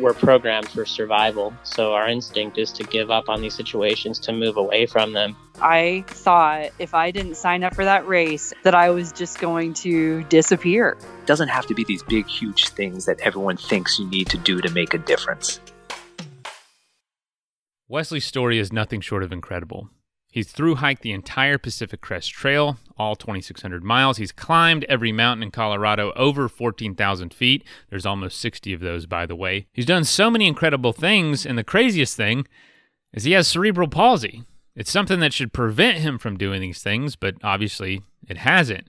we're programmed for survival. So our instinct is to give up on these situations, to move away from them. I thought if I didn't sign up for that race, that I was just going to disappear. It doesn't have to be these big, huge things that everyone thinks you need to do to make a difference. Wesley's story is nothing short of incredible. He's through hiked the entire Pacific Crest Trail, all 2,600 miles. He's climbed every mountain in Colorado over 14,000 feet. There's almost 60 of those, by the way. He's done so many incredible things, and the craziest thing is he has cerebral palsy. It's something that should prevent him from doing these things, but obviously it hasn't.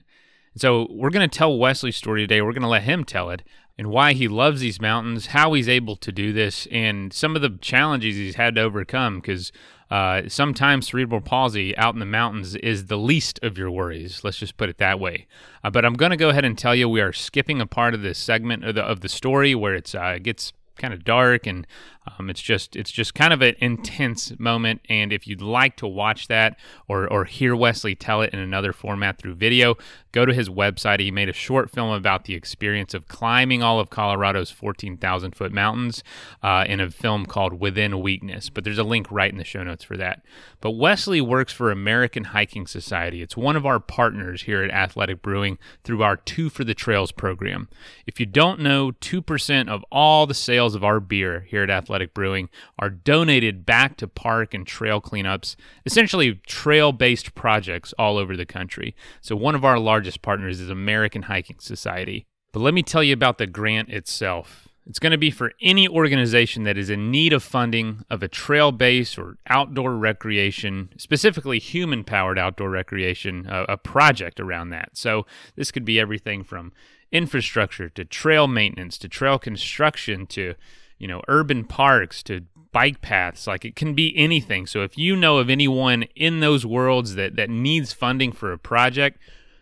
So we're going to tell Wesley's story today. We're going to let him tell it and why he loves these mountains, how he's able to do this, and some of the challenges he's had to overcome. Because uh, sometimes cerebral palsy out in the mountains is the least of your worries. Let's just put it that way. Uh, but I'm going to go ahead and tell you we are skipping a part of this segment of the, of the story where it's uh, it gets kind of dark and um, it's just it's just kind of an intense moment. And if you'd like to watch that or or hear Wesley tell it in another format through video, go to his website. He made a short film about the experience of climbing all of Colorado's 14,000 foot mountains uh, in a film called Within Weakness. But there's a link right in the show notes for that. But Wesley works for American Hiking Society. It's one of our partners here at Athletic Brewing through our Two for the Trails program. If you don't know, 2% of all the sales of our beer here at Athletic Brewing are donated back to park and trail cleanups, essentially trail based projects all over the country. So, one of our largest partners is American Hiking Society. But let me tell you about the grant itself. It's going to be for any organization that is in need of funding of a trail base or outdoor recreation, specifically human powered outdoor recreation, a, a, project around that. So, this could be everything from infrastructure to trail maintenance to trail construction to, you know, urban parks to bike paths. Like it can be anything. So, if you know of anyone in those worlds that, that needs funding for a project,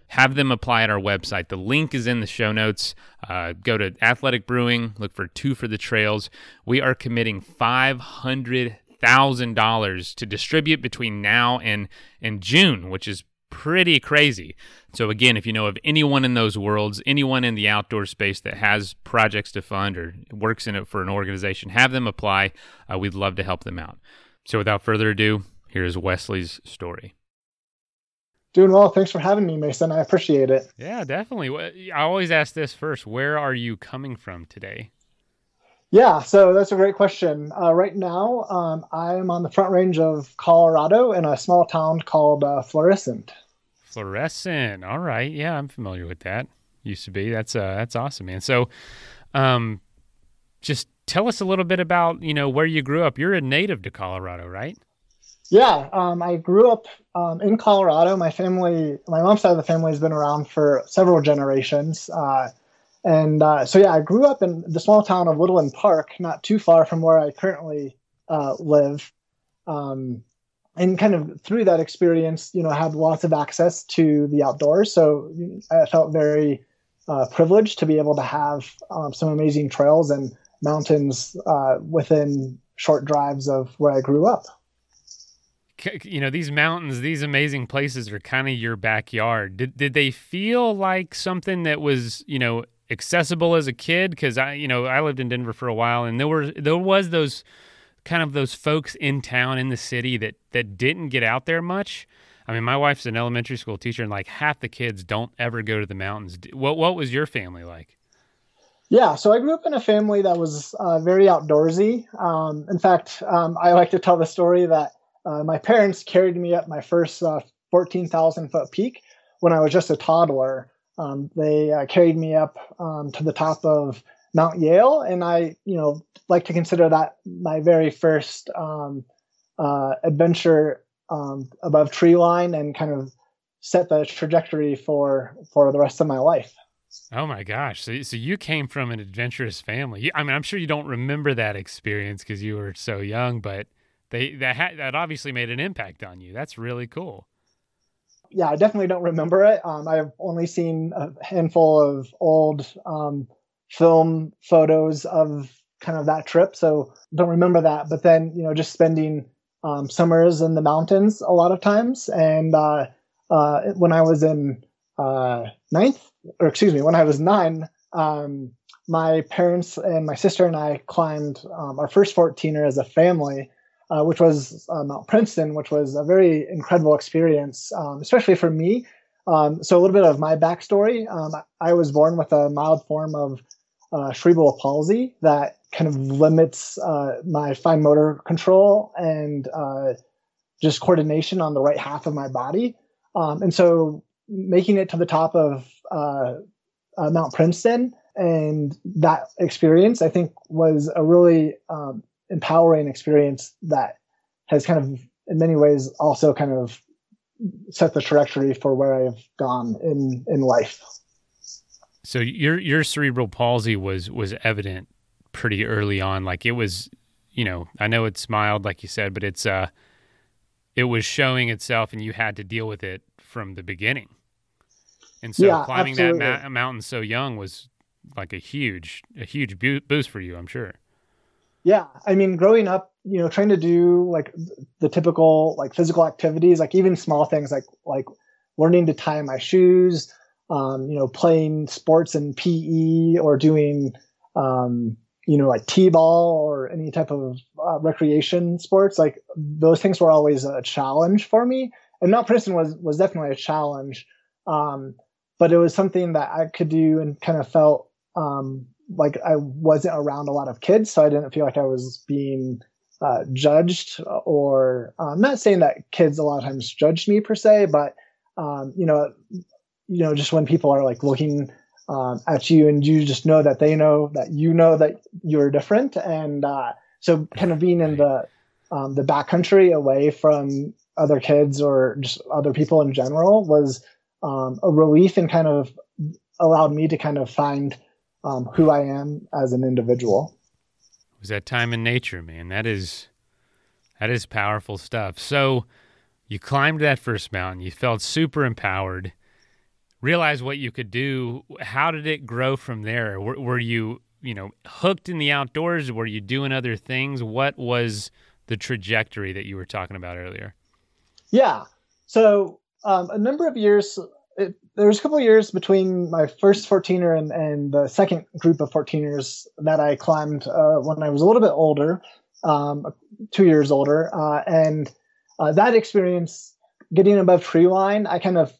have them apply at our website. The link is in the show notes. Uh, go to Athletic Brewing, look for two for the trails. We are committing five hundred thousand dollars to distribute between now and and June, which is pretty crazy. So again, if you know of anyone in those worlds, anyone in the outdoor space that has projects to fund or works in it for an organization, have them apply. Uh, we'd love to help them out. So without further ado, here's Wesley's story. Doing well. Thanks for having me, Mason. I appreciate it. Yeah, definitely. I always ask this first. Where are you coming from today? Yeah, so that's a great question. Uh, right now, um, I am on the front range of Colorado in a small town called uh, Florissant. Florissant. All right. Yeah, I'm familiar with that. Used to be. That's uh, that's awesome, man. So, um, just tell us a little bit about you know where you grew up. You're a native to Colorado, right? Yeah, um, I grew up um, in Colorado. My family, my mom's side of the family, has been around for several generations. Uh, and uh, so, yeah, I grew up in the small town of Woodland Park, not too far from where I currently uh, live. Um, and kind of through that experience, you know, I had lots of access to the outdoors. So I felt very uh, privileged to be able to have um, some amazing trails and mountains uh, within short drives of where I grew up you know these mountains these amazing places are kind of your backyard. Did, did they feel like something that was you know accessible as a kid? Because i you know i lived in denver for a while and there were there was those kind of those folks in town in the city that that didn't get out there much. I mean my wife's an elementary school teacher and like half the kids don't ever go to the mountains. What what was your family like? Yeah, so I grew up in a family that was uh, very outdoorsy. Um, in fact, um, I like to tell the story that uh, my parents carried me up my first uh, 14,000 foot peak when I was just a toddler. Um, they uh, carried me up um, to the top of Mount Yale, and I, you know, like to consider that my very first um, uh, adventure um, above tree line, and kind of set the trajectory for for the rest of my life. Oh my gosh! So, so you came from an adventurous family. I mean, I'm sure you don't remember that experience because you were so young, but they that ha- that obviously made an impact on you. That's really cool. Yeah, I definitely don't remember it. Um, I've only seen a handful of old um, film photos of kind of that trip, so don't remember that. But then you know, just spending um, summers in the mountains a lot of times, and uh, uh, when I was in uh, ninth, or excuse me, when I was nine, um, my parents and my sister and I climbed um, our first 14er as a family, uh, which was uh, Mount Princeton, which was a very incredible experience, um, especially for me. Um, so a little bit of my backstory. Um, I was born with a mild form of uh, cerebral palsy that kind of limits uh, my fine motor control and uh, just coordination on the right half of my body. Um, and so making it to the top of uh, Mount Princeton and that experience i think was a really um, empowering experience that has kind of in many ways also kind of set the trajectory for where i've gone in in life so your your cerebral palsy was was evident pretty early on like it was you know i know it's mild like you said but it's uh it was showing itself and you had to deal with it from the beginning and so yeah, climbing absolutely. that ma- mountain so young was like a huge a huge bu- boost for you, I'm sure. Yeah, I mean, growing up, you know, trying to do like the typical like physical activities, like even small things like like learning to tie my shoes, um, you know, playing sports in PE or doing, um, you know, like t-ball or any type of uh, recreation sports. Like those things were always a challenge for me, and Mount Princeton was was definitely a challenge. Um, but it was something that I could do and kind of felt um, like I wasn't around a lot of kids, so I didn't feel like I was being uh, judged. Or uh, I'm not saying that kids a lot of times judged me per se, but um, you know, you know, just when people are like looking um, at you and you just know that they know that you know that you're different, and uh, so kind of being in the um, the backcountry away from other kids or just other people in general was um, a relief and kind of allowed me to kind of find um, who I am as an individual. It was that time in nature, man? That is that is powerful stuff. So you climbed that first mountain. You felt super empowered. Realized what you could do. How did it grow from there? Were, were you, you know, hooked in the outdoors? Were you doing other things? What was the trajectory that you were talking about earlier? Yeah. So um, a number of years there was a couple years between my first 14er and, and the second group of 14ers that I climbed uh, when I was a little bit older, um, two years older. Uh, and uh, that experience, getting above tree line, I kind of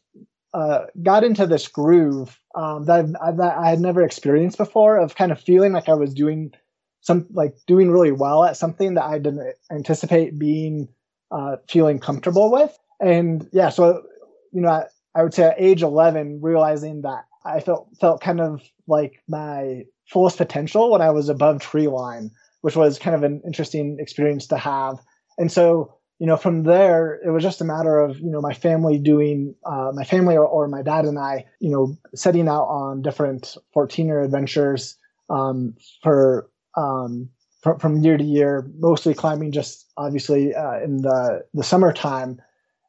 uh, got into this groove um, that, that I had never experienced before of kind of feeling like I was doing some like doing really well at something that I didn't anticipate being uh, feeling comfortable with. And yeah, so you know, I would say at age 11, realizing that I felt felt kind of like my fullest potential when I was above tree line, which was kind of an interesting experience to have. And so, you know, from there, it was just a matter of you know my family doing uh, my family or, or my dad and I, you know, setting out on different 14er adventures um, for um, from, from year to year, mostly climbing just obviously uh, in the the summertime,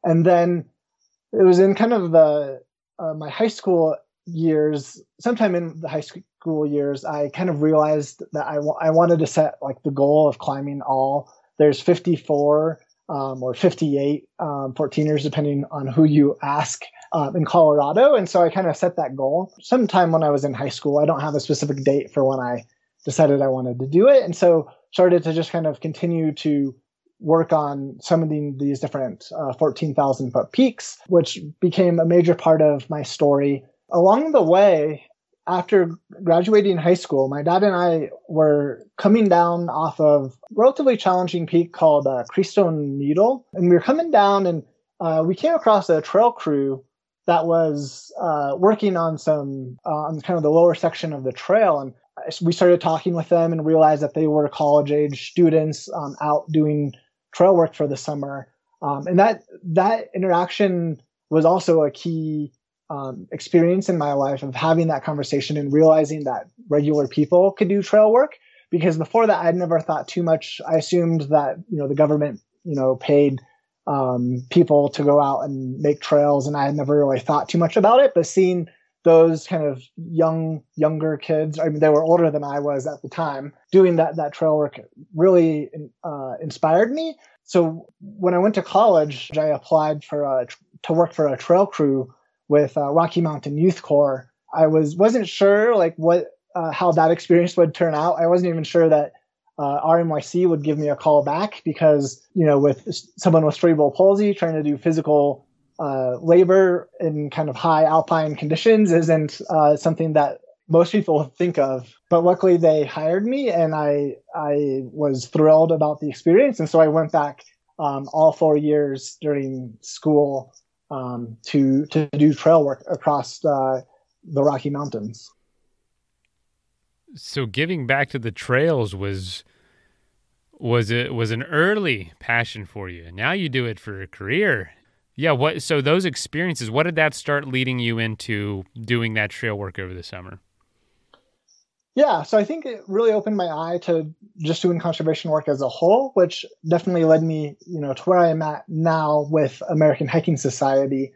and then it was in kind of the uh, my high school years sometime in the high school years i kind of realized that I, w- I wanted to set like the goal of climbing all. There's 54 um, or 58 um, 14ers depending on who you ask um, in colorado and so i kind of set that goal. Sometime when i was in high school i don't have a specific date for when i decided i wanted to do it and so started to just kind of continue to work on the, these different uh, 14,000 foot peaks, which became a major part of my story. Along the way, after graduating high school, my dad and I were coming down off of a relatively challenging peak called uh, Crestone Needle, and we were coming down, and uh, we came across a trail crew that was uh, working on some uh, on kind of the lower section of the trail, and we started talking with them and realized that they were college age students um, out doing trail work for the summer. Um, and that that interaction was also a key um, experience in my life of having that conversation and realizing that regular people could do trail work. Because before that, I'd never thought too much. I assumed that you know the government you know paid um, people to go out and make trails, and I had never really thought too much about it. But seeing those kind of young younger kids i mean they were older than i was at the time doing that that trail work really uh, inspired me. So when i went to college i applied for a, to work for a trail crew with uh, rocky mountain youth corps. I was wasn't sure like what uh, how that experience would turn out. I wasn't even sure that uh, RMYC would give me a call back because, you know, with someone with cerebral palsy trying to do physical uh, labor in kind of high alpine conditions isn't uh, something that most people think of. But luckily, they hired me, and I I was thrilled about the experience, and so I went back um, all four years during school um, to to do trail work across uh, the Rocky Mountains. So giving back to the trails was was it was an early passion for you. Now you do it for a career. Yeah, what so those experiences, what did that start leading you into doing that trail work over the summer? Yeah, so I think it really opened my eye to just doing conservation work as a whole, which definitely led me, you know, to where I am at now with American Hiking Society,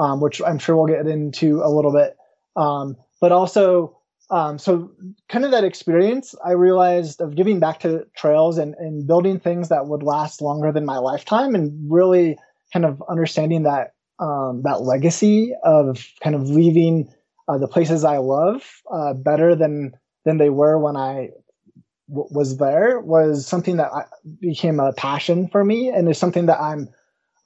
um, which I'm sure we'll get into a little bit. Um, but also um, so kind of that experience i realized of giving back to trails and, and building things that would last longer than my lifetime and really kind of understanding that um, that legacy of kind of leaving uh, the places i love uh, better than than they were when I w- was there was something that I, became a passion for me and is something that i'm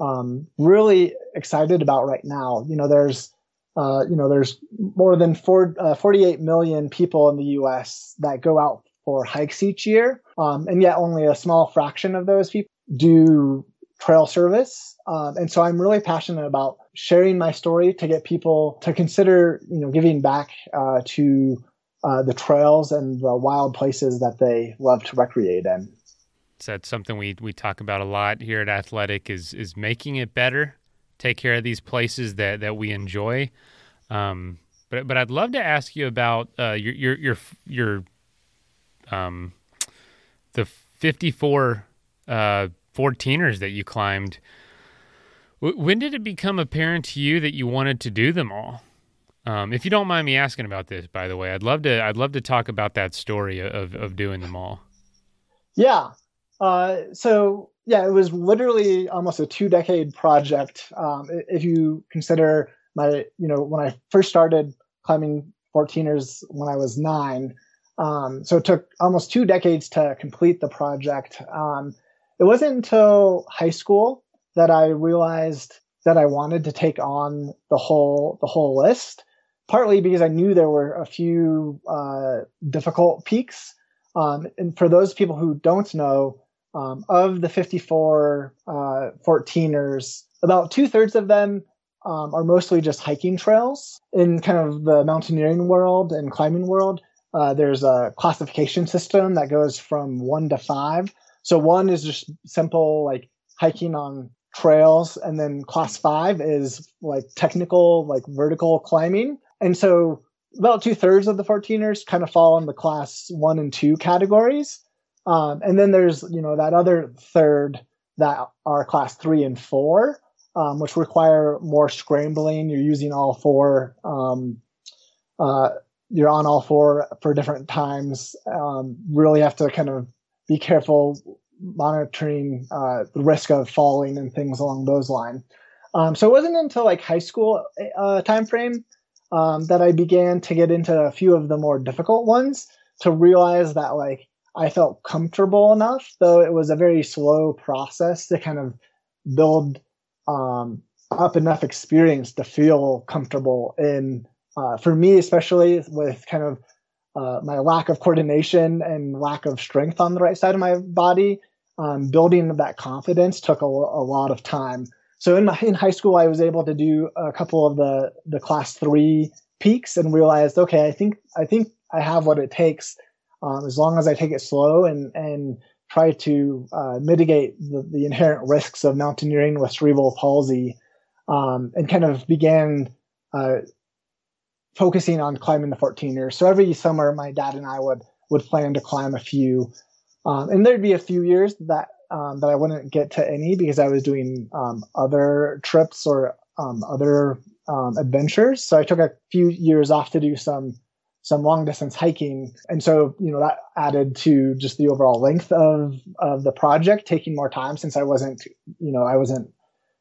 um, really excited about right now you know there's uh, you know, there's more than four, uh, 48 million people in the U.S. that go out for hikes each year, um, and yet only a small fraction of those people do trail service. Um, and so I'm really passionate about sharing my story to get people to consider, you know, giving back uh, to uh, the trails and the wild places that they love to recreate in. So that's something we we talk about a lot here at Athletic is is making it better take care of these places that that we enjoy. Um, but but I'd love to ask you about uh, your your your your um, the 54 uh, 14ers that you climbed. W- when did it become apparent to you that you wanted to do them all? Um, if you don't mind me asking about this, by the way, I'd love to. I'd love to talk about that story of of doing them all. Yeah. Uh, so yeah, it was literally almost a two decade project. Um, if you consider my, you know, when I first started climbing 14ers when I was nine, um, so it took almost two decades to complete the project. Um, it wasn't until high school that I realized that I wanted to take on the whole the whole list. Partly because I knew there were a few uh, difficult peaks, um, and for those people who don't know, um, of the 54 uh, 14ers, about two thirds of them um, are mostly just hiking trails. In kind of the mountaineering world and climbing world, uh, there's a classification system that goes from one to five. So one is just simple like hiking on trails, and then class five is like technical, like vertical climbing. And so about two thirds of the 14ers kind of fall in the class one and two categories. Um, and then there's, you know, that other third that are class three and four, um, which require more scrambling. You're using all four, um, uh, you're on all four for different times. Um, really have to kind of be careful monitoring uh, the risk of falling and things along those lines. Um, so it wasn't until like high school uh, time frame um, that I began to get into a few of the more difficult ones to realize that like I felt comfortable enough, though it was a very slow process to kind of build um, up enough experience to feel comfortable in. Uh, for me, especially with kind of uh, my lack of coordination and lack of strength on the right side of my body, um, building that confidence took a, a, lot of time. So in my, in high school, I was able to do a couple of the the class three peaks and realized, okay, I think I think I have what it takes um, as long as I take it slow and and try to uh, mitigate the, the, inherent risks of mountaineering with cerebral palsy, um, and kind of began uh, focusing on climbing the 14ers. So every summer, my dad and I would would plan to climb a few, um, and there'd be a few years that um, that I wouldn't get to any because I was doing um, other trips or um, other um, adventures. So I took a few years off to do some some long distance hiking, and so you know that added to just the overall length of of the project, taking more time since I wasn't you know I wasn't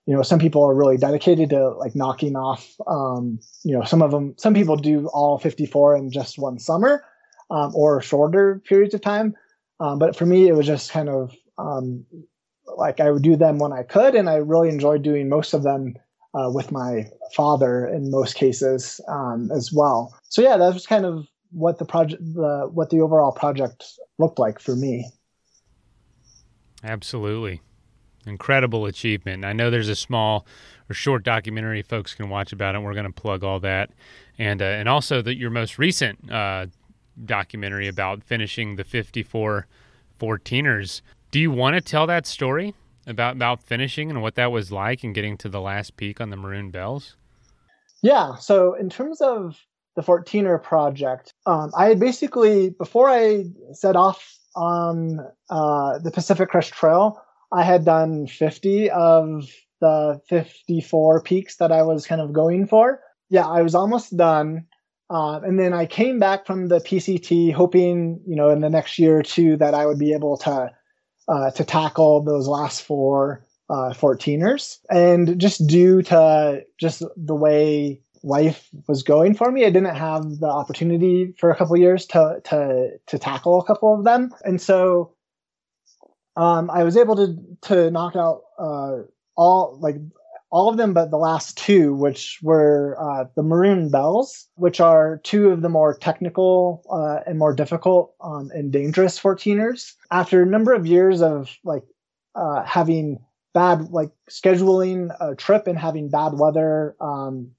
you know some people are really dedicated to like knocking off um, you know some of them some people do all 54 in just one summer um, or shorter periods of time. Um, but for me it was just kind of um, like i would do them when i could and i really enjoyed doing most of them uh, with my father in most cases um, as well. So yeah that was kind of what the project the what the overall project looked like for me. Absolutely incredible achievement. I know there's a small or short documentary folks can watch about it. We're going to plug all that, and uh, and also that your most recent uh, documentary about finishing the 54 14ers. Do you want to tell that story about about finishing and what that was like and getting to the last peak on the Maroon Bells? Yeah. So in terms of the 14er project, um, I had basically before I set off on uh, the Pacific Crest Trail. I had done 50 of the 54 peaks that I was kind of going for. Yeah, I was almost done. Uh, and then I came back from the PCT hoping, you know, in the next year or two that I would be able to uh, to tackle those last four uh, 14ers. And just due to just the way life was going for me, I didn't have the opportunity for a couple years to to to tackle a couple of them. And so um, I was able to to knock out uh, all like all of them but the last two, which were uh, the Maroon Bells, which are two of the more technical uh, and more difficult um, and dangerous 14ers. After a number of years of like uh, having bad like scheduling a trip and having bad weather, um,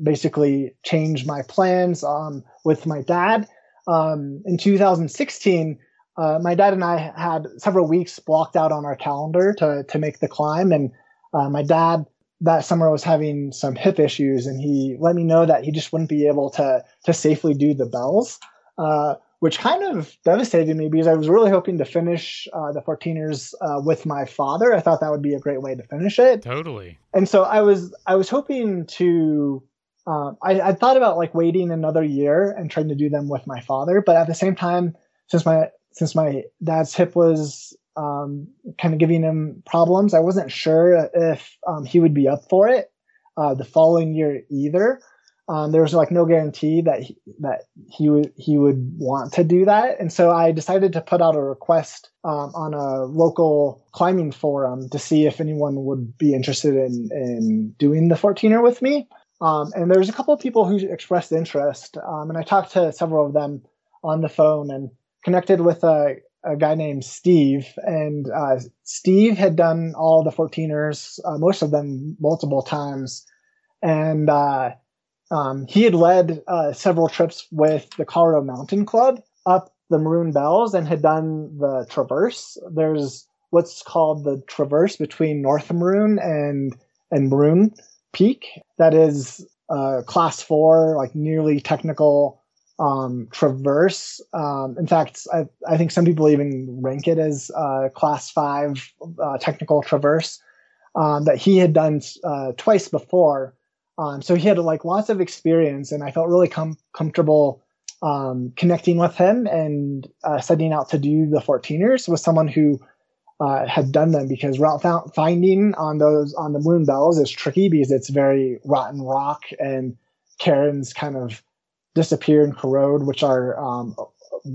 basically changed my plans um, with my dad. Um, in 2016, uh, my dad and I had several weeks blocked out on our calendar to to make the climb, and uh, my dad that summer was having some hip issues, and he let me know that he just wouldn't be able to to safely do the bells, uh, which kind of devastated me because I was really hoping to finish uh, the 14ers uh, with my father. I thought that would be a great way to finish it. Totally. And so I was I was hoping to. Um, I, I thought about like waiting another year and trying to do them with my father, but at the same time, since my since my dad's hip was um, kind of giving him problems, I wasn't sure if um, he would be up for it uh, the following year either. Um, there was like no guarantee that he, that he would he would want to do that, and so I decided to put out a request um, on a local climbing forum to see if anyone would be interested in in doing the 14er with me. Um, and there was a couple of people who expressed interest, um, and I talked to several of them on the phone, and connected with a, a guy named Steve, and uh, Steve had done all the 14ers, uh, most of them multiple times, and uh, um, he had led uh, several trips with the Colorado Mountain Club up the Maroon Bells and had done the Traverse. There's what's called the Traverse between North Maroon and and Maroon Peak. That is uh, class four, like nearly technical um, traverse. Um, in fact, I, I, think some people even rank it as uh, class five uh, technical traverse um, that he had done uh, twice before. Um, so he had like lots of experience, and I felt really com- comfortable um, connecting with him and uh, setting out to do the 14ers with someone who uh, had done them because route finding on those on the Maroon Bells is tricky because it's very rotten rock and cairns kind of disappear and corrode, which are um,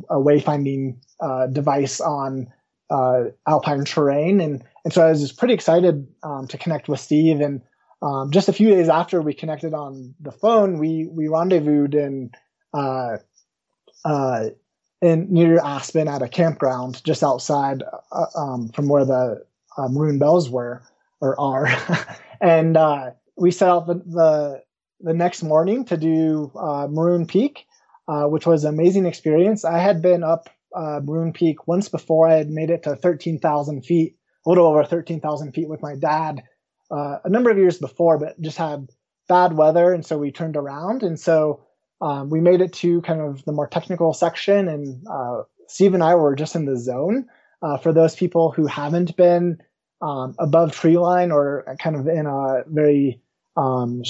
a wayfinding uh, device on uh, alpine terrain. And, and so I was pretty excited um, to connect with Steve. And um, just a few days after we connected on the phone, we, we rendezvoused in, uh, uh in near Aspen at a campground just outside uh, um, from where the uh, Maroon Bells were or are. and we set out the, the the next morning to do uh, Maroon Peak, uh, which was an amazing experience. I had been up uh, Maroon Peak once before. I had made it to 13,000 feet, a little over 13,000 feet with my dad uh, a number of years before, but just had bad weather. And so we turned around. And so um, we made it to kind of the more technical section. And uh, Steve and I were just in the zone. Uh, for those people who haven't been um, above tree line or kind of in a very um,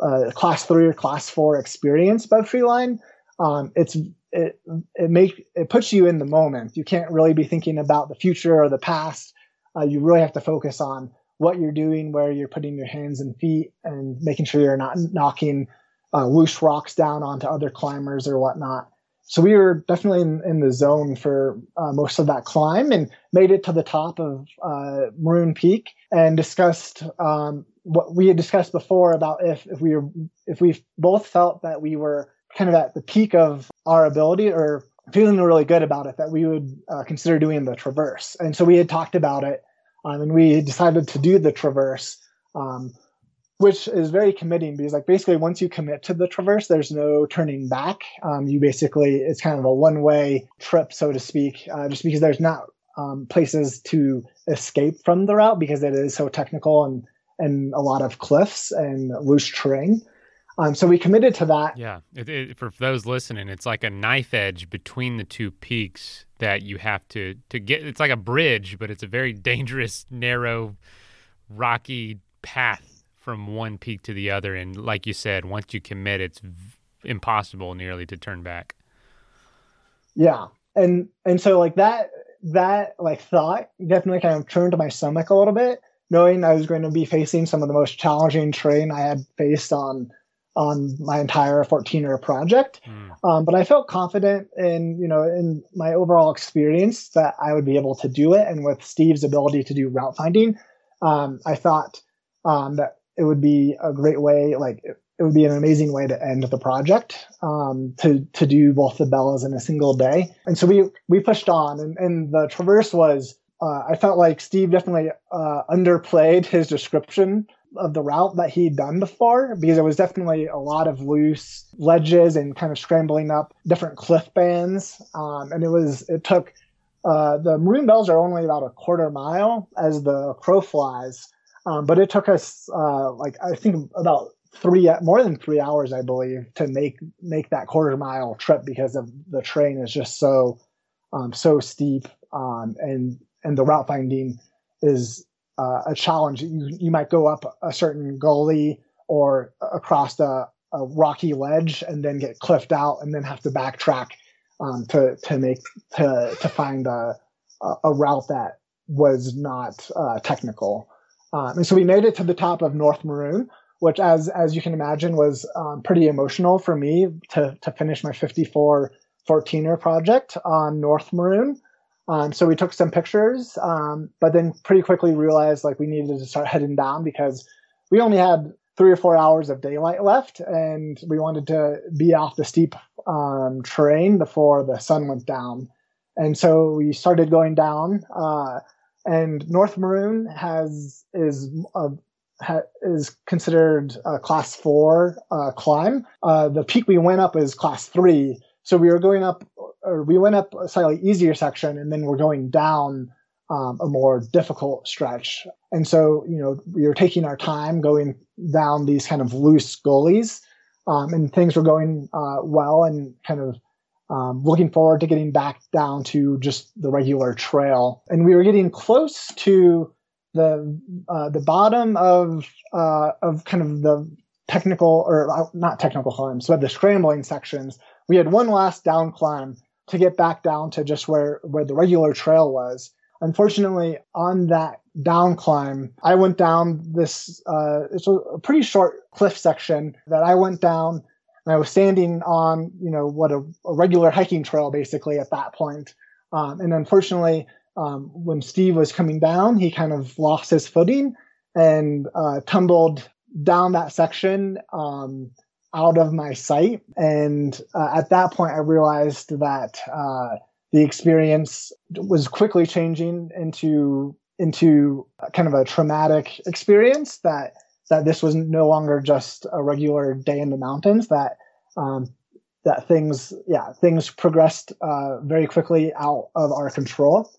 a class three or class four experience above tree line, um, it's it it make it puts you in the moment. You can't really be thinking about the future or the past. Uh, you really have to focus on what you're doing, where you're putting your hands and feet, and making sure you're not knocking uh, loose rocks down onto other climbers or whatnot. So we were definitely in, in the zone for uh, most of that climb and made it to the top of uh, Maroon Peak and discussed um, what we had discussed before about if, if we were if we both felt that we were kind of at the peak of our ability or feeling really good about it that we would uh, consider doing the traverse. And so we had talked about it um, and we decided to do the traverse. Um, which is very committing because like basically once you commit to the traverse there's no turning back. Um, you basically it's kind of a one way trip so to speak uh, just because there's not um, places to escape from the route because it is so technical and and a lot of cliffs and loose terrain. Um, so we committed to that. Yeah it, it, for those listening it's like a knife edge between the two peaks that you have to to get it's like a bridge but it's a very dangerous narrow rocky path from one peak to the other. And like you said, once you commit, it's v- impossible nearly to turn back. Yeah, and and so like that that like thought definitely kind of turned my stomach a little bit, knowing I was going to be facing some of the most challenging terrain I had faced on on my entire 14er project. Mm. Um, but I felt confident in, you know, in my overall experience that I would be able to do it. And with Steve's ability to do route finding, um, I thought um, that it would be a great way, like it, would be an amazing way to end the project, um, to to do both the bellas in a single day. And so we we pushed on, and, and the traverse was. Uh, I felt like Steve definitely uh, underplayed his description of the route that he'd done before because it was definitely a lot of loose ledges and kind of scrambling up different cliff bands. Um, and it was it took uh, the maroon bells are only about a quarter mile as the crow flies. Um, but it took us uh, like I think about three more than three hours, I believe, to make make that quarter mile trip because of the train is just so um, so steep um, and and the route finding is uh, a challenge. You you might go up a certain gully or across a, a rocky ledge and then get cliffed out and then have to backtrack um, to to make to to find a a route that was not uh, technical. Um, and so we made it to the top of North Maroon, which, as as you can imagine, was um, pretty emotional for me to to finish my 54 14er project on North Maroon. Um, so we took some pictures, um, but then pretty quickly realized like we needed to start heading down because we only had three or four hours of daylight left, and we wanted to be off the steep um, terrain before the sun went down. And so we started going down. Uh, and North Maroon has is a, ha, is considered a class four uh, climb. Uh, the peak we went up is class three, so we were going up, or we went up a slightly easier section, and then we're going down um, a more difficult stretch. And so, you know, we were taking our time going down these kind of loose gullies, um, and things were going uh, well and kind of um, looking forward to getting back down to just the regular trail. And we were getting close to the uh, the bottom of uh, of kind of the technical or uh, not technical climbs, but the scrambling sections. We had one last down climb to get back down to just where where the regular trail was. Unfortunately, on that down climb, I went down this. Uh, it's a pretty short cliff section that I went down and I was standing on, you know, what a, a regular hiking trail basically at that point. Um, and unfortunately, um, when Steve was coming down, he kind of lost his footing and uh, tumbled down that section um, out of my sight. And uh, at that point, I realized that uh, the experience was quickly changing into into kind of a traumatic experience that that this was no longer just a regular day in the mountains. That um, that things, yeah, things progressed uh, very quickly out of our control.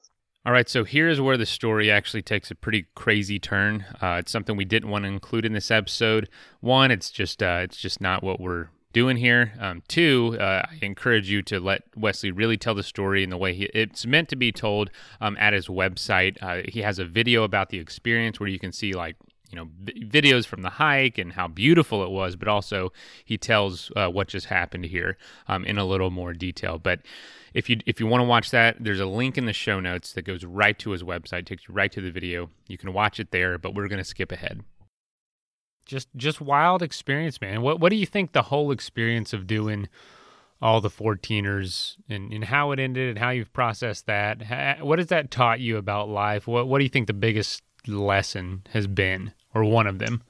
All right, so here's where the story actually takes a pretty crazy turn. Uh, it's something we didn't want to include in this episode. One, it's just uh, it's just not what we're doing here. Um, two, uh, I encourage you to let Wesley really tell the story in the way he, it's meant to be told um, at his website. Uh, he has a video about the experience where you can see like you know v- videos from the hike and how beautiful it was, but also he tells uh, what just happened here um, in a little more detail. But if you if you want to watch that, there's a link in the show notes that goes right to his website, takes you right to the video. You can watch it there, but we're going to skip ahead. Just just wild experience, man. What what do you think the whole experience of doing all the 14ers and, and how it ended and how you've processed that? What has that taught you about life? What what do you think the biggest lesson has been or one of them?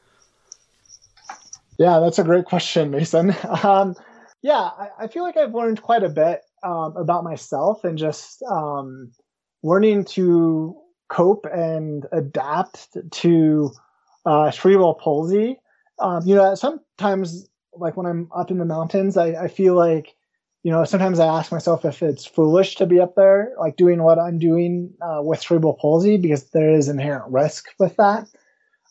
Yeah, that's a great question, Mason. Um, yeah, I, I, feel like I've learned quite a bit um, about myself and just um, learning to cope and adapt to uh, cerebral palsy. Um, you know, sometimes, like when I'm up in the mountains, I, I feel like, you know, sometimes I ask myself if it's foolish to be up there, like doing what I'm doing uh, with cerebral palsy, because there is inherent risk with that.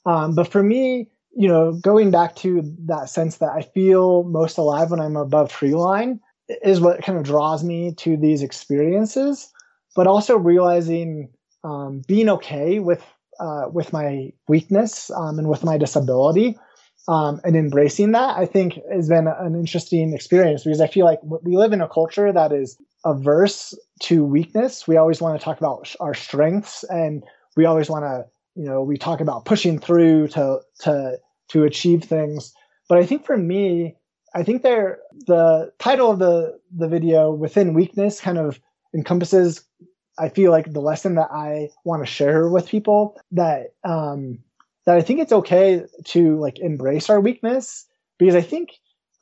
Um, but for me, you know, going back to that sense that I feel most alive when I'm above tree line is what kind of draws me to these experiences, but also realizing um, being okay with uh, with my weakness um, and with my disability um, and embracing that, I think has been an interesting experience because I feel like we live in a culture that is averse to weakness. We always want to talk about our strengths and we always want to, you know, we talk about pushing through to to to achieve things. But I think for me, I think there the title of the the video within weakness kind of encompasses I feel like the lesson that I want to share with people that um that I think it's okay to like embrace our weakness because I think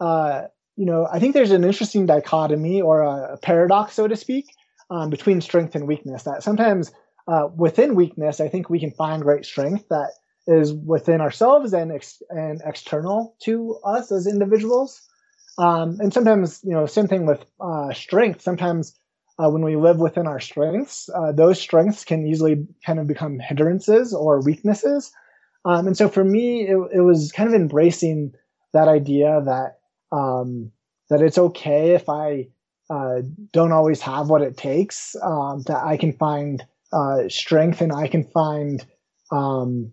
uh you know I think there's an interesting dichotomy or a, paradox so to speak um, between strength and weakness that sometimes uh, within weakness I think we can find great strength that is within ourselves and ex- and external to us as individuals. Um, and sometimes, you know, same thing with uh, strength. Sometimes uh, when we live within our strengths, uh, those strengths can easily kind of become hindrances or weaknesses. Um, and so for me, it, it, was kind of embracing that idea that um, that it's okay if I uh, don't always have what it takes, um, that I can find uh, strength and I can find um,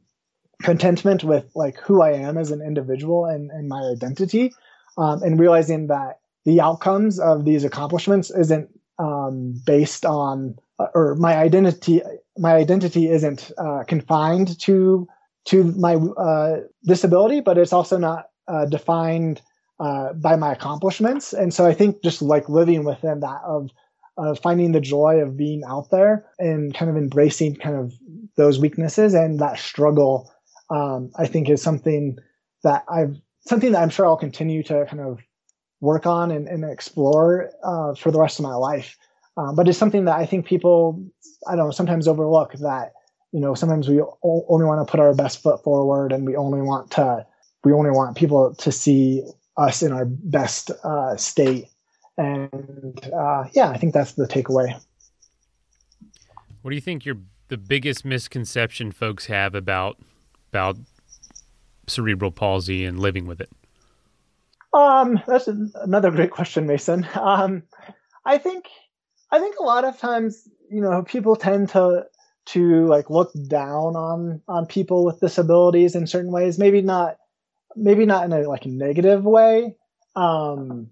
contentment with like who I am as an individual and, and my identity, um, and realizing that the outcomes of these accomplishments isn't um, based on uh, or my identity my identity isn't uh, confined to to my uh, disability, but it's also not uh, defined uh, by my accomplishments. And so I think just like living within that of of finding the joy of being out there and kind of embracing kind of those weaknesses and that struggle um, I think is something that I've something that I'm sure I'll continue to kind of work on and, and explore uh, for the rest of my life. Um, but it's something that I think people, I don't know, sometimes overlook that, you know, sometimes we o- only want to put our best foot forward and we only want to, we only want people to see us in our best uh, state. And uh, yeah, I think that's the takeaway. What do you think your the biggest misconception folks have about about cerebral palsy and living with it? Um, that's another great question, Mason. Um, I think I think a lot of times, you know, people tend to to like look down on on people with disabilities in certain ways. Maybe not, maybe not in a like negative way. Um,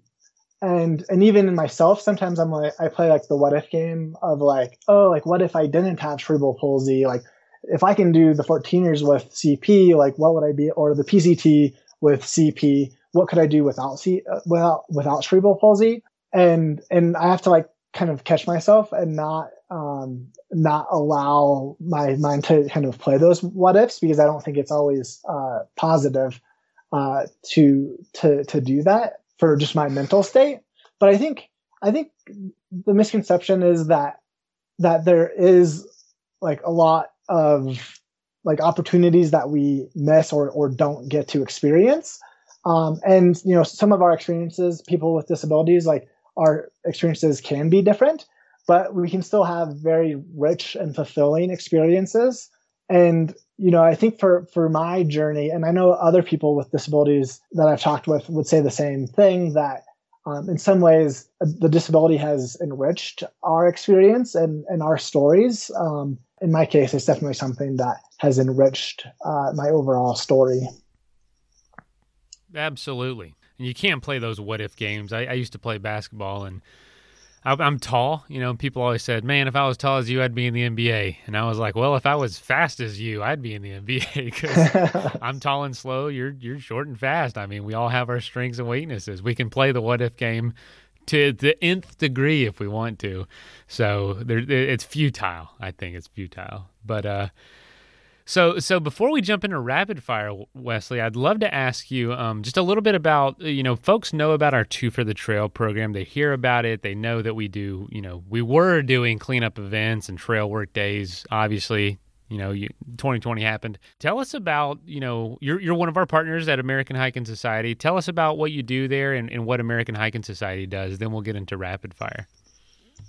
and and even in myself, sometimes I'm like I play like the what if game of like, oh, like what if I didn't have cerebral palsy? Like if I can do the 14ers with CP, like what would I be, or the PCT with CP, what could I do without C, without, without cerebral palsy? And, and I have to like kind of catch myself and not, um, not allow my mind to kind of play those what ifs because I don't think it's always, uh, positive, uh, to, to, to do that for just my mental state. But I think, I think the misconception is that, that there is like a lot of like opportunities that we miss or, or don't get to experience. Um, and, you know, some of our experiences, people with disabilities, like our experiences can be different, but we can still have very rich and fulfilling experiences. And, you know, I think for, for my journey, and I know other people with disabilities that I've talked with would say the same thing that um, in some ways, uh, the disability has enriched our experience and, and our stories. Um, in my case, it's definitely something that has enriched uh, my overall story. Absolutely. And you can't play those what if games. I, I used to play basketball and I'm tall. You know, people always said, "Man, if I was tall as you, I'd be in the NBA." And I was like, "Well, if I was fast as you, I'd be in the NBA because I'm tall and slow. You're you're short and fast. I mean, we all have our strengths and weaknesses. We can play the what if game to the nth degree if we want to. So there, it's futile. I think it's futile. But uh, so, so before we jump into rapid fire, Wesley, I'd love to ask you um, just a little bit about you know, folks know about our Two for the Trail program. They hear about it. They know that we do. You know, we were doing cleanup events and trail work days. Obviously, you know, you, 2020 happened. Tell us about you know, you're you're one of our partners at American Hiking Society. Tell us about what you do there and, and what American Hiking Society does. Then we'll get into rapid fire.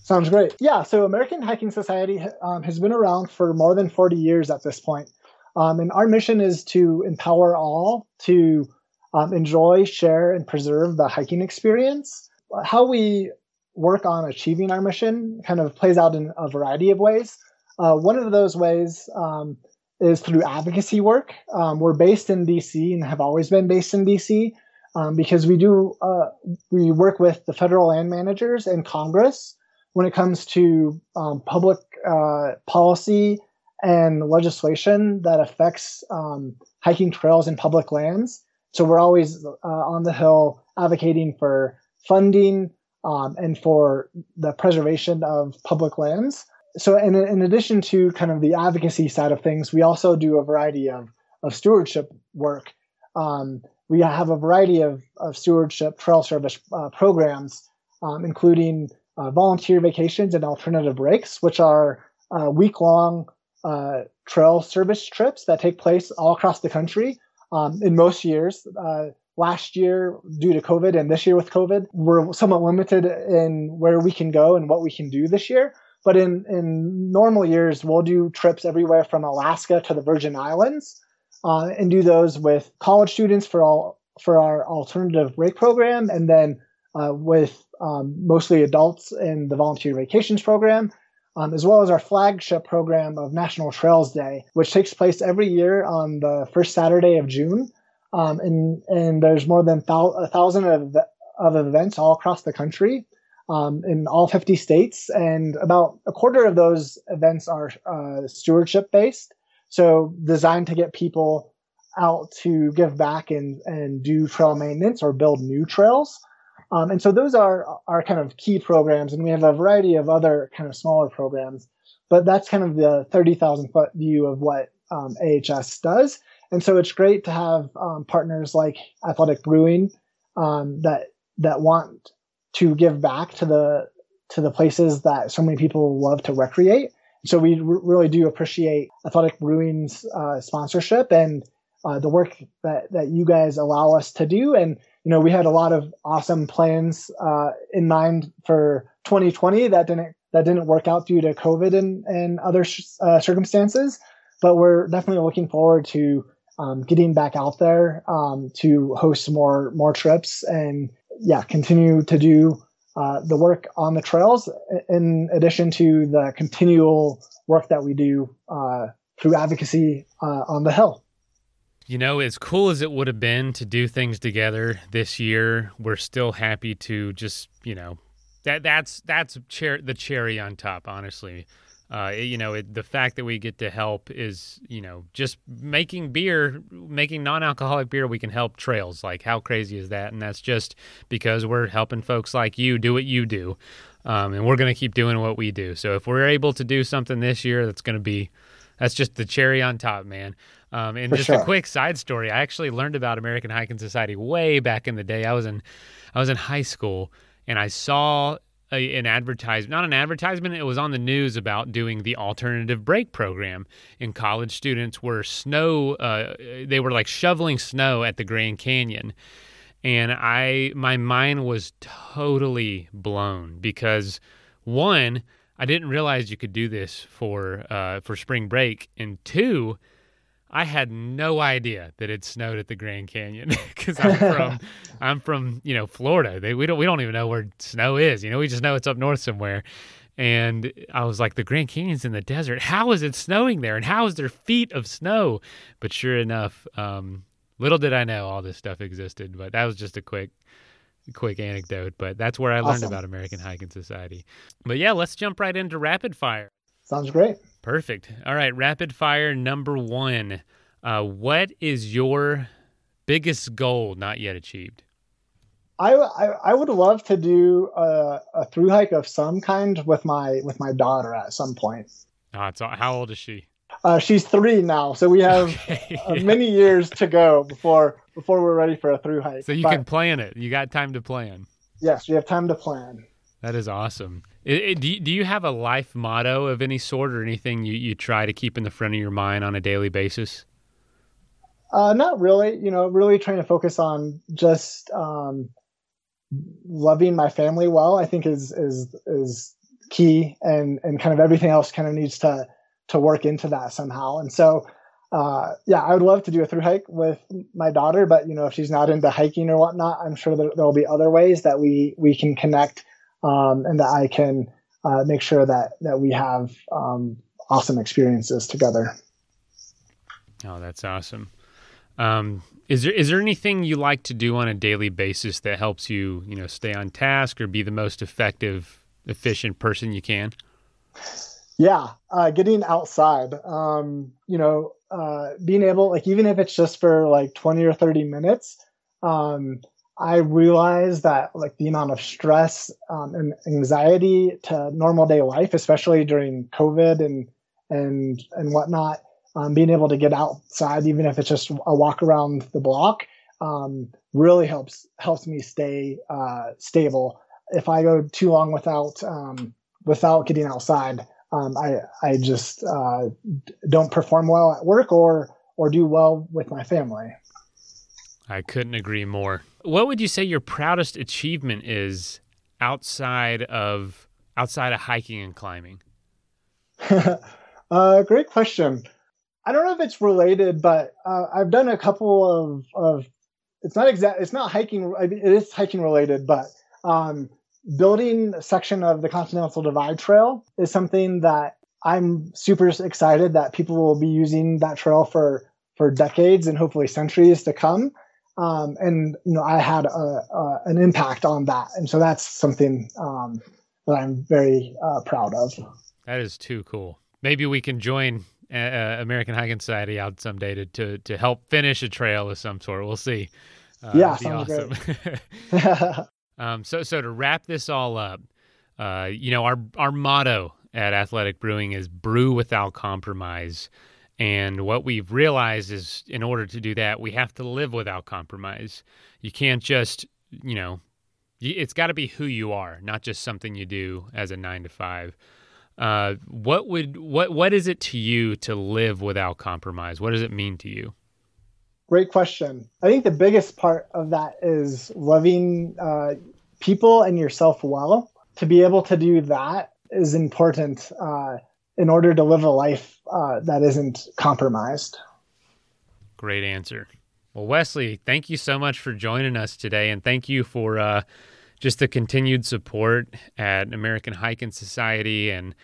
Sounds great. Yeah, so American Hiking Society um, has been around for more than 40 years at this point. Um, and our mission is to empower all to um, enjoy, share, and preserve the hiking experience. How we work on achieving our mission kind of plays out in a variety of ways. Uh, one of those ways um, is through advocacy work. Um, we're based in DC and have always been based in DC um, because we do uh, we work with the federal land managers and Congress when it comes to um, public uh, policy and legislation that affects um, hiking trails and public lands. So we're always uh, on the Hill advocating for funding um, and for the preservation of public lands. So, in, in addition to kind of the advocacy side of things, we also do a variety of, of stewardship work. Um, we have a variety of, of stewardship trail service uh, programs, um, including uh, volunteer vacations and alternative breaks, which are uh, week long uh, trail service trips that take place all across the country. Um, in most years, uh, last year due to COVID and this year with COVID, we're somewhat limited in where we can go and what we can do this year. But in, in normal years, we'll do trips everywhere from Alaska to the Virgin Islands uh, and do those with college students for all for our alternative break program, and then uh, with um, mostly adults in the volunteer vacations program, um, as well as our flagship program of National Trails Day, which takes place every year on the first Saturday of June. Um, and, and there's more than thou- a thousand of, of events all across the country um, in all 50 states. And about a quarter of those events are uh, stewardship based. So designed to get people out to give back and, and do trail maintenance or build new trails. Um, and so those are our kind of key programs, and we have a variety of other kind of smaller programs. But that's kind of the 30,000 foot view of what um, AHS does. And so it's great to have um, partners like Athletic Brewing um, that that want to give back to the to the places that so many people love to recreate. So we r- really do appreciate Athletic Brewing's uh, sponsorship and uh, the work that that you guys allow us to do. And you know, we had a lot of awesome plans uh, in mind for 2020 that didn't that didn't work out due to COVID and and other uh, circumstances. But we're definitely looking forward to um, getting back out there um, to host more more trips and yeah, continue to do uh, the work on the trails in addition to the continual work that we do uh, through advocacy uh, on the hill. You know, as cool as it would have been to do things together this year, we're still happy to just, you know, that that's that's cher- the cherry on top, honestly. Uh, you know, it, the fact that we get to help is, you know, just making beer, making non-alcoholic beer, we can help trails. Like, how crazy is that? And that's just because we're helping folks like you do what you do, um, and we're going to keep doing what we do. So if we're able to do something this year, that's going to be, that's just the cherry on top, man. Um, and For just sure. a quick side story, I actually learned about American Hiking Society way back in the day. I was in, I was in high school, and I saw a, an advertisement, not an advertisement, it was on the news about doing the alternative break program. And college students were snow, uh, they were like shoveling snow at the Grand Canyon. And I, my mind was totally blown because one, I didn't realize you could do this for uh, for spring break, and two, I had no idea that it snowed at the Grand Canyon because I'm from I'm from you know Florida. They, we don't we don't even know where snow is. You know, we just know it's up north somewhere. And I was like, the Grand Canyon's in the desert. How is it snowing there? And how is there feet of snow? But sure enough, um, little did I know all this stuff existed. But that was just a quick quick anecdote. But that's where I learned about American Hiking Society. But yeah, let's jump right into rapid fire. Sounds great. Perfect. All right, rapid fire number one. Uh, what is your biggest goal not yet achieved? I, I, I would love to do a, a through hike of some kind with my with my daughter at some point. Oh, it's how old is she? Uh, she's three now, so we have Okay, uh, many years to go before before we're ready for a through hike. So you But can plan it. You got time to plan. yes, we have time to plan. That is awesome. I- I- do, you, do you have a life motto of any sort or anything you, you try to keep in the front of your mind on a daily basis? Uh, not really. You know, really trying to focus on just um, loving my family well. I think is is is key, and and kind of everything else kind of needs to to work into that somehow. And so, uh, yeah, I would love to do a through hike with my daughter, but you know, if she's not into hiking or whatnot, I'm sure that there will be other ways that we we can connect, um, and that I can uh, make sure that that we have um, awesome experiences together. Oh, that's awesome. Um, is there is there anything you like to do on a daily basis that helps you, you know, stay on task or be the most effective, efficient person you can? Yeah, uh, getting outside. Um, you know, uh, being able, like, even if it's just for like 20 or 30 minutes, um, I realize that, like, the amount of stress um, and anxiety to normal day life, especially during COVID and and and whatnot, um, being able to get outside, even if it's just a walk around the block, um, really helps helps me stay uh, stable. If I go too long without um, without getting outside, um, I I just uh, don't perform well at work or or do well with my family. I couldn't agree more. What would you say your proudest achievement is outside of outside of hiking and climbing? uh, great question. I don't know if it's related, but uh, I've done a couple of of. It's not exact. It's not hiking. I mean, It is hiking related, but um, building a section of the Continental Divide Trail is something that I'm super excited that people will be using that trail for for decades and hopefully centuries to come. Um, and you know, I had a, a, an impact on that, and so that's something um, that I'm very uh, proud of. That is too cool. Maybe we can join uh, uh, American Hiking Society out someday to, to to help finish a trail of some sort. We'll see. Uh, Yeah, sounds awesome. um, so so to wrap this all up, uh, you know our our motto at Athletic Brewing is brew without compromise. And what we've realized is in order to do that, we have to live without compromise. You can't just, you know, it's got to be who you are, not just something you do as a nine to five. Uh, what would what what is it to you to live without compromise? What does it mean to you? Great question. I think the biggest part of that is loving uh, people and yourself well. To be able to do that is important uh, in order to live a life uh, that isn't compromised. Great answer. Well, Wesley, thank you so much for joining us today, and thank you for uh, just the continued support at American Hiking Society. And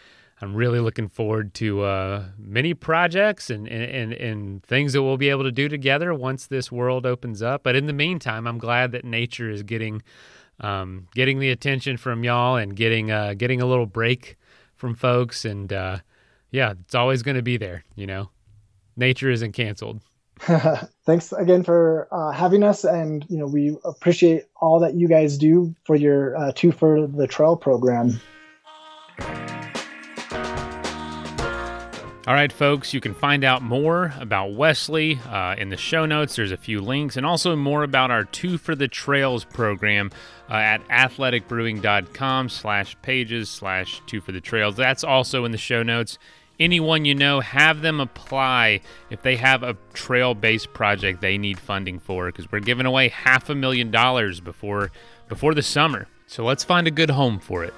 I'm really looking forward to uh, many projects and, and, and things that we'll be able to do together once this world opens up. But in the meantime, I'm glad that nature is getting um, getting the attention from y'all and getting uh, getting a little break from folks. And uh, yeah, it's always going to be there. You know, nature isn't canceled. Thanks again for uh, having us, and you know we appreciate all that you guys do for your uh, two for the trail program. All right, folks, you can find out more about Wesley uh, in the show notes. There's a few links and also more about our Two for the Trails program uh, at athleticbrewing.com slash pages slash Two for the Trails. That's also in the show notes. Anyone you know, have them apply if they have a trail based project they need funding for because we're giving away half a million dollars before before the summer. So let's find a good home for it.